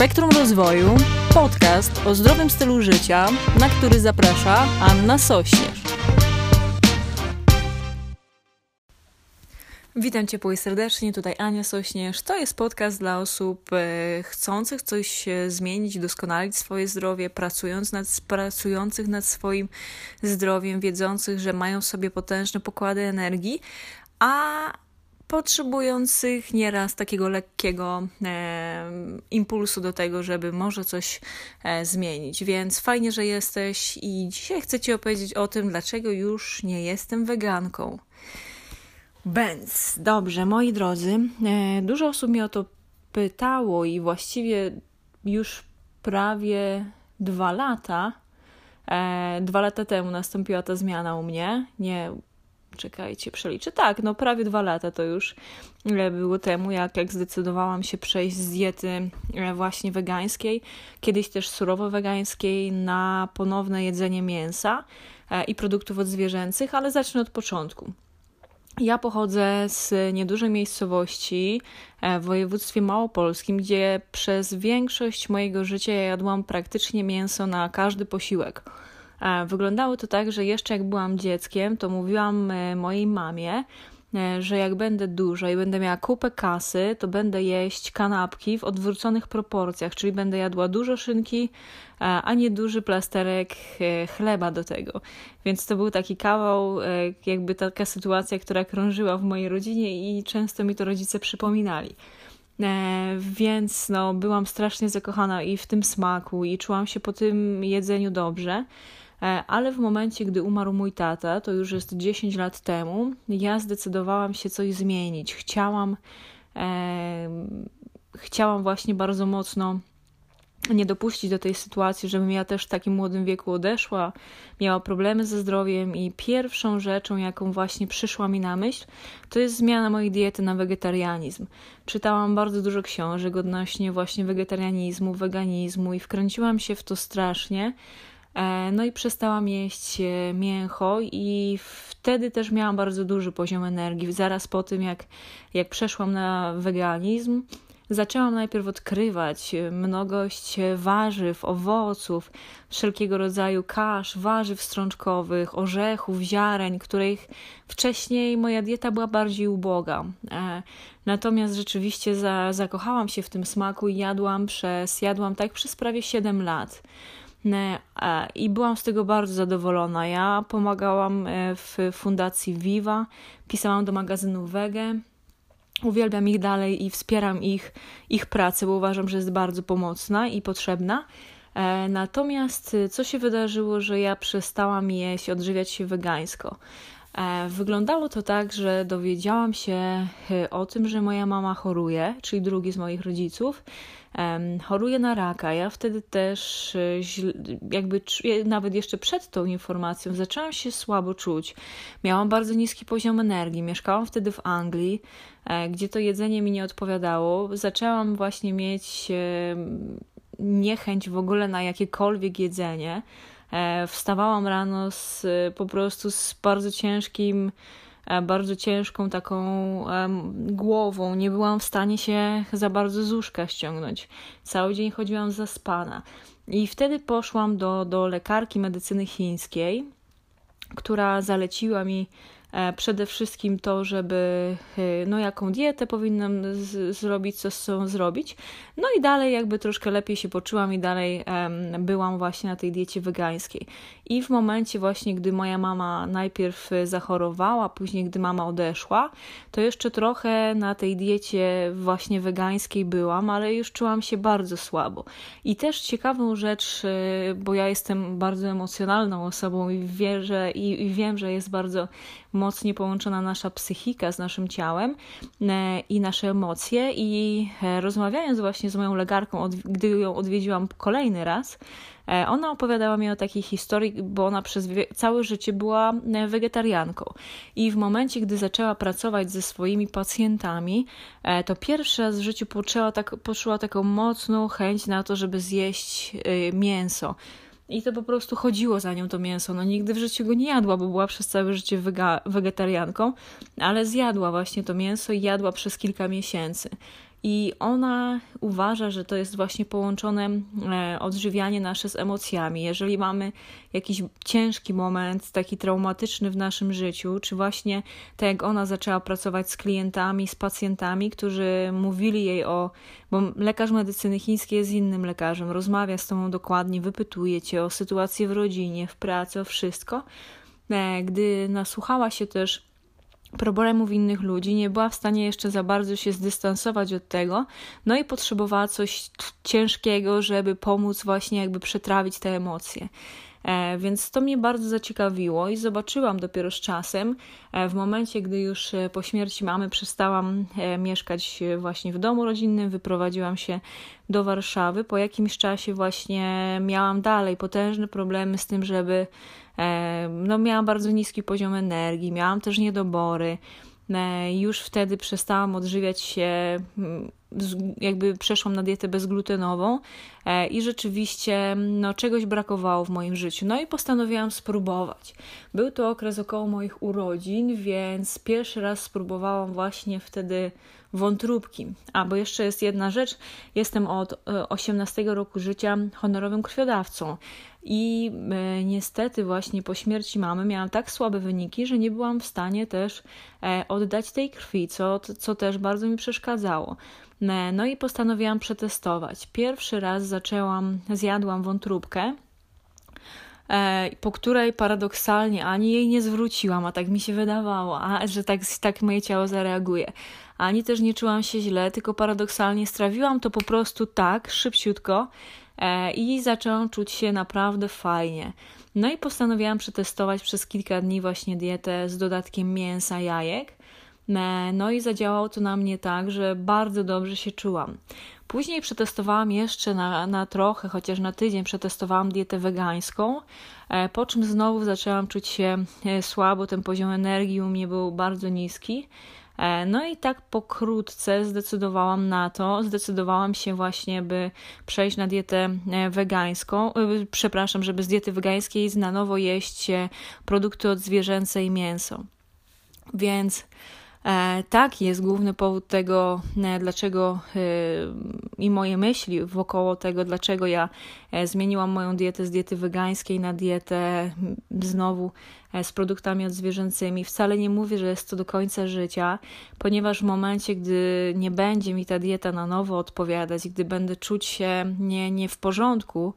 Spektrum Rozwoju, podcast o zdrowym stylu życia, na który zaprasza Anna Sośnierz. Witam Cię serdecznie, tutaj Ania Sośnierz. To jest podcast dla osób e, chcących coś zmienić, doskonalić swoje zdrowie, pracując nad, pracujących nad swoim zdrowiem, wiedzących, że mają w sobie potężne pokłady energii, a potrzebujących nieraz takiego lekkiego e, impulsu do tego, żeby może coś e, zmienić. Więc fajnie, że jesteś i dzisiaj chcę Ci opowiedzieć o tym, dlaczego już nie jestem weganką. Benz. Dobrze, moi drodzy, e, dużo osób mnie o to pytało i właściwie już prawie dwa lata, e, dwa lata temu nastąpiła ta zmiana u mnie. Nie czekajcie, przeliczę. Tak, no prawie dwa lata to już było temu, jak, jak zdecydowałam się przejść z diety e, właśnie wegańskiej, kiedyś też surowo wegańskiej, na ponowne jedzenie mięsa e, i produktów odzwierzęcych, ale zacznę od początku. Ja pochodzę z niedużej miejscowości e, w województwie małopolskim, gdzie przez większość mojego życia jadłam praktycznie mięso na każdy posiłek. Wyglądało to tak, że jeszcze jak byłam dzieckiem, to mówiłam e, mojej mamie, e, że jak będę duża i będę miała kupę kasy, to będę jeść kanapki w odwróconych proporcjach, czyli będę jadła dużo szynki, a nie duży plasterek e, chleba do tego. Więc to był taki kawał, jakby taka sytuacja, która krążyła w mojej rodzinie i często mi to rodzice przypominali. Więc no, byłam strasznie zakochana i w tym smaku, i czułam się po tym jedzeniu dobrze. E, ale w momencie, gdy umarł mój tata, to już jest 10 lat temu, ja zdecydowałam się coś zmienić. Chciałam, e, chciałam właśnie bardzo mocno nie dopuścić do tej sytuacji, żebym ja też w takim młodym wieku odeszła, miała problemy ze zdrowiem i pierwszą rzeczą, jaką właśnie przyszła mi na myśl, to jest zmiana mojej diety na wegetarianizm. Czytałam bardzo dużo książek odnośnie właśnie wegetarianizmu, weganizmu i wkręciłam się w to strasznie. E, no i przestałam jeść e, mięcho i wtedy też miałam bardzo duży poziom energii. Zaraz po tym, jak, jak przeszłam na weganizm, zaczęłam najpierw odkrywać e, mnogość warzyw, owoców, wszelkiego rodzaju kasz, warzyw strączkowych, orzechów, ziareń, których wcześniej moja dieta była bardziej uboga. Natomiast rzeczywiście za, zakochałam się w tym smaku i jadłam przez, jadłam tak przez prawie 7 lat. I byłam z tego bardzo zadowolona. Ja pomagałam e, w fundacji Viva, pisałam do magazynu Wege. Uwielbiam ich dalej i wspieram ich, ich pracę, bo uważam, że jest bardzo pomocna i potrzebna. E, natomiast e, co się wydarzyło, że ja przestałam jeść, odżywiać się wegańsko. Wyglądało to tak, że dowiedziałam się o tym, że moja mama choruje, czyli drugi z moich rodziców, choruje na raka. Ja wtedy też e, jakby nawet jeszcze przed tą informacją zaczęłam się słabo czuć. Miałam bardzo niski poziom energii. Mieszkałam wtedy w Anglii, e, gdzie to jedzenie mi nie odpowiadało. Zaczęłam właśnie mieć niechęć w ogóle na jakiekolwiek jedzenie. E, wstawałam rano z, po prostu z bardzo ciężkim E, bardzo ciężką taką głową. Nie byłam w stanie się za bardzo z łóżka ściągnąć. Cały dzień chodziłam zaspana. I wtedy poszłam do, do lekarki medycyny chińskiej, która zaleciła mi E, przede wszystkim to, żeby e, no jaką dietę powinnam z, zrobić, co z sobą zrobić. No i dalej jakby troszkę lepiej się poczułam i dalej um, byłam właśnie na tej diecie wegańskiej. I w momencie właśnie, gdy moja mama najpierw zachorowała, później gdy mama odeszła, to jeszcze trochę na tej diecie właśnie wegańskiej byłam, ale już czułam się bardzo słabo. I też ciekawą rzecz, e, bo ja jestem bardzo emocjonalną osobą i wierzę i, i wiem, że jest bardzo mocniej połączona nasza psychika z naszym ciałem e, i nasze emocje. I e, rozmawiając właśnie z moją lekarką, gdy ją odwiedziłam kolejny raz, e, ona opowiadała mi o takiej historii, bo ona przez całe życie była wegetarianką. I w momencie, gdy zaczęła pracować ze swoimi pacjentami, to pierwszy raz w życiu poczuła, tak, poczuła taką mocną chęć na to, żeby zjeść mięso. I to po prostu chodziło za nią to mięso. No nigdy w życiu go nie jadła, bo była przez całe życie wega- wegetarianką, ale zjadła właśnie to mięso i jadła przez kilka miesięcy. I ona uważa, że to jest właśnie połączone e, odżywianie nasze z emocjami. Jeżeli mamy jakiś ciężki moment, taki traumatyczny w naszym życiu, czy właśnie tak jak ona zaczęła pracować z klientami, z pacjentami, którzy mówili jej o, bo lekarz medycyny chińskiej jest innym lekarzem, rozmawia z tobą dokładnie, wypytuje cię o sytuację w rodzinie, w pracy, o wszystko. E, gdy nasłuchała się też problemów innych ludzi, nie była w stanie jeszcze za bardzo się zdystansować od tego, no i potrzebowała coś ciężkiego, żeby pomóc właśnie jakby przetrawić te emocje. E, więc to mnie bardzo zaciekawiło i zobaczyłam dopiero z czasem, e, w momencie, gdy już e, po śmierci mamy przestałam mieszkać właśnie w domu rodzinnym, wyprowadziłam się do Warszawy. Po jakimś czasie właśnie miałam dalej potężne problemy z tym, żeby no miałam bardzo niski poziom energii, miałam też niedobory. Już wtedy przestałam odżywiać się jakby przeszłam na dietę bezglutenową e, i rzeczywiście no, czegoś brakowało w moim życiu. No i postanowiłam spróbować. Był to okres około moich urodzin, więc pierwszy raz spróbowałam właśnie wtedy wątróbki. A, bo jeszcze jest jedna rzecz. Jestem od 18 e, roku życia honorowym krwiodawcą. I e, niestety właśnie po śmierci mamy miałam tak słabe wyniki, że nie byłam w stanie też e, oddać tej krwi, co, co też bardzo mi przeszkadzało. No i postanowiłam przetestować. Pierwszy raz zaczęłam, zjadłam wątróbkę, po której paradoksalnie ani jej nie zwróciłam, a tak mi się wydawało, a, że tak, tak moje ciało zareaguje. Ani też nie czułam się źle, tylko paradoksalnie strawiłam to po prostu tak, szybciutko e, i zaczęłam czuć się naprawdę fajnie. No i postanowiłam przetestować przez kilka dni właśnie dietę z dodatkiem mięsa, jajek. No i zadziałało to na mnie tak, że bardzo dobrze się czułam. Później przetestowałam jeszcze na, na trochę, chociaż na tydzień przetestowałam dietę wegańską, e, po czym znowu zaczęłam czuć się e, słabo, ten poziom energii u mnie był bardzo niski. E, no i tak pokrótce zdecydowałam na to, zdecydowałam się właśnie, by przejść na dietę wegańską, przepraszam, żeby z diety wegańskiej na nowo jeść produkty odzwierzęce i mięso. Więc tak, jest główny powód tego, e, dlaczego e, i moje myśli wokoło tego, dlaczego ja zmieniłam moją dietę z diety wegańskiej na dietę znowu z produktami odzwierzęcymi. Wcale nie mówię, że jest to do końca życia, ponieważ w momencie, gdy nie będzie mi ta dieta na nowo odpowiadać, gdy będę czuć się nie, nie w porządku,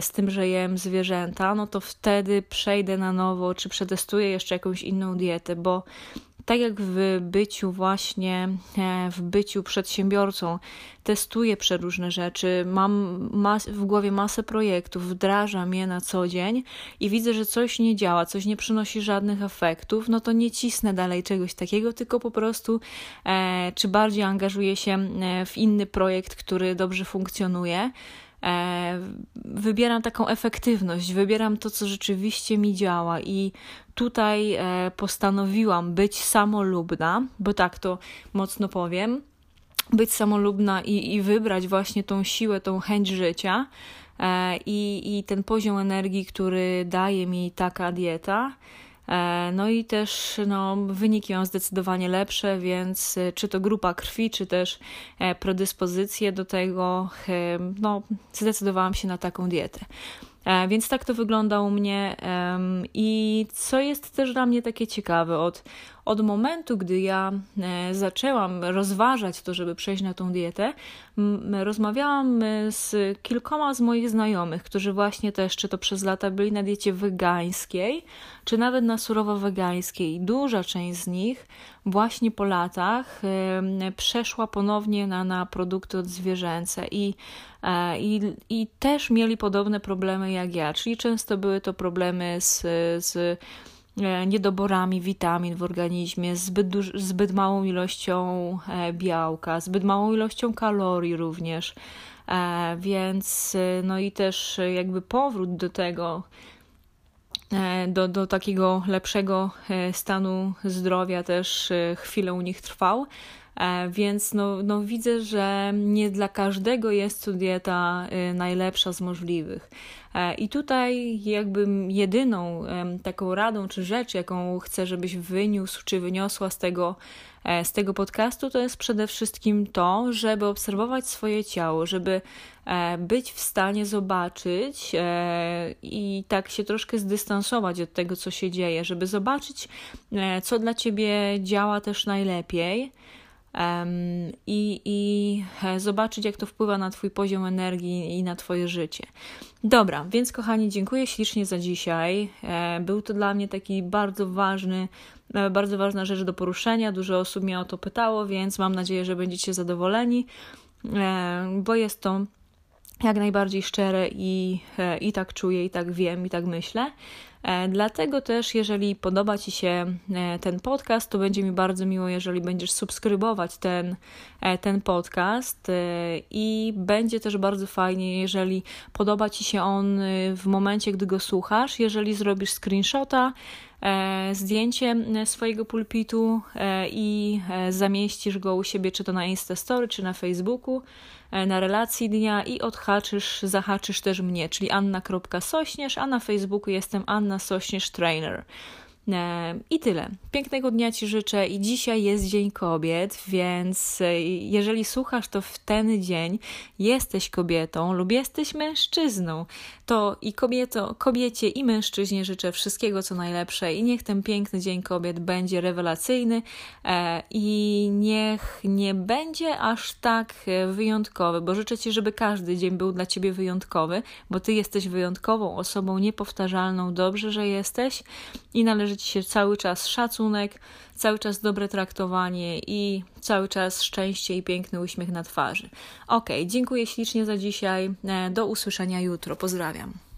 z tym, że jem zwierzęta, no to wtedy przejdę na nowo, czy przetestuję jeszcze jakąś inną dietę, bo tak jak w byciu właśnie, e, w byciu przedsiębiorcą, testuję przeróżne rzeczy, mam mas w głowie masę projektów, wdrażam je na co dzień i widzę, że coś nie działa, coś nie przynosi żadnych efektów, no to nie cisnę dalej czegoś takiego, tylko po prostu e, czy bardziej angażuję się e, w inny projekt, który dobrze funkcjonuje. E, wybieram taką efektywność, wybieram to, co rzeczywiście mi działa, i tutaj e, postanowiłam być samolubna, bo tak to mocno powiem, być samolubna i, i wybrać właśnie tą siłę, tą chęć życia e, i, i ten poziom energii, który daje mi taka dieta. E, no i też no, wyniki są zdecydowanie lepsze, więc e, czy to grupa krwi, czy też e, predyspozycje do tego, no, zdecydowałam się na taką dietę. Więc tak to wygląda u mnie. I co jest też dla mnie takie ciekawe, od, od momentu, gdy ja zaczęłam rozważać to, żeby przejść na tą dietę, rozmawiałam e, z kilkoma z moich znajomych, którzy właśnie też, czy to przez lata byli na diecie wegańskiej, czy nawet na surowo wegańskiej. Duża część z nich właśnie po latach przeszła ponownie na, na produkty odzwierzęce i, e, i, i też mieli podobne problemy jak ja, czyli często były to problemy z, z niedoborami witamin w organizmie, zbyt, duż, zbyt małą ilością e, białka, zbyt małą ilością kalorii również. E, więc no i też jakby powrót do tego, do, do takiego lepszego stanu zdrowia też chwilę u nich trwał. Więc no, no widzę, że nie dla każdego jest to dieta najlepsza z możliwych. I tutaj jakby jedyną taką radą czy rzecz, jaką chcę, żebyś wyniósł czy wyniosła z tego, e, z tego podcastu, to jest przede wszystkim to, żeby obserwować swoje ciało, żeby e, być w stanie zobaczyć e, i tak się troszkę zdystansować od tego, co się dzieje, żeby zobaczyć, co dla ciebie działa też najlepiej i, i e, zobaczyć, jak to wpływa na Twój poziom energii i na Twoje życie. Dobra, więc kochani, dziękuję ślicznie za dzisiaj. E, był to dla mnie taki bardzo ważny, e, bardzo ważna rzecz do poruszenia. Dużo osób mnie o to pytało, więc mam nadzieję, że będziecie zadowoleni, bo jest to jak najbardziej szczere i, i tak czuję, i tak wiem, i tak myślę. E, dlatego też, jeżeli podoba Ci się e, ten podcast, to będzie mi bardzo miło, jeżeli będziesz subskrybować ten, e, ten podcast i będzie też bardzo fajnie, jeżeli podoba Ci się on w momencie, gdy go słuchasz, jeżeli zrobisz screenshota, zdjęcie swojego pulpitu i zamieścisz go u siebie, czy to na Instastory, czy na Facebooku, na relacji dnia i odhaczysz, zahaczysz też mnie, czyli anna.sośnierz, a na Facebooku jestem Anna Sośnierz Trainer. E, I tyle. Pięknego dnia Ci życzę i dzisiaj jest Dzień Kobiet, więc e, jeżeli słuchasz to w ten dzień, jesteś kobietą lub jesteś mężczyzną, to i kobieto, kobiecie i mężczyźnie życzę wszystkiego co najlepsze i niech ten piękny Dzień Kobiet będzie rewelacyjny e, i niech nie będzie aż tak wyjątkowy, bo życzę Ci, żeby każdy dzień był dla Ciebie wyjątkowy, bo Ty jesteś wyjątkową osobą, niepowtarzalną, dobrze, że jesteś i należy Ci się cały czas szacunek, cały czas dobre traktowanie i cały czas szczęście i piękny uśmiech na twarzy. Ok, dziękuję ślicznie za dzisiaj. E, do usłyszenia jutro. Pozdrawiam.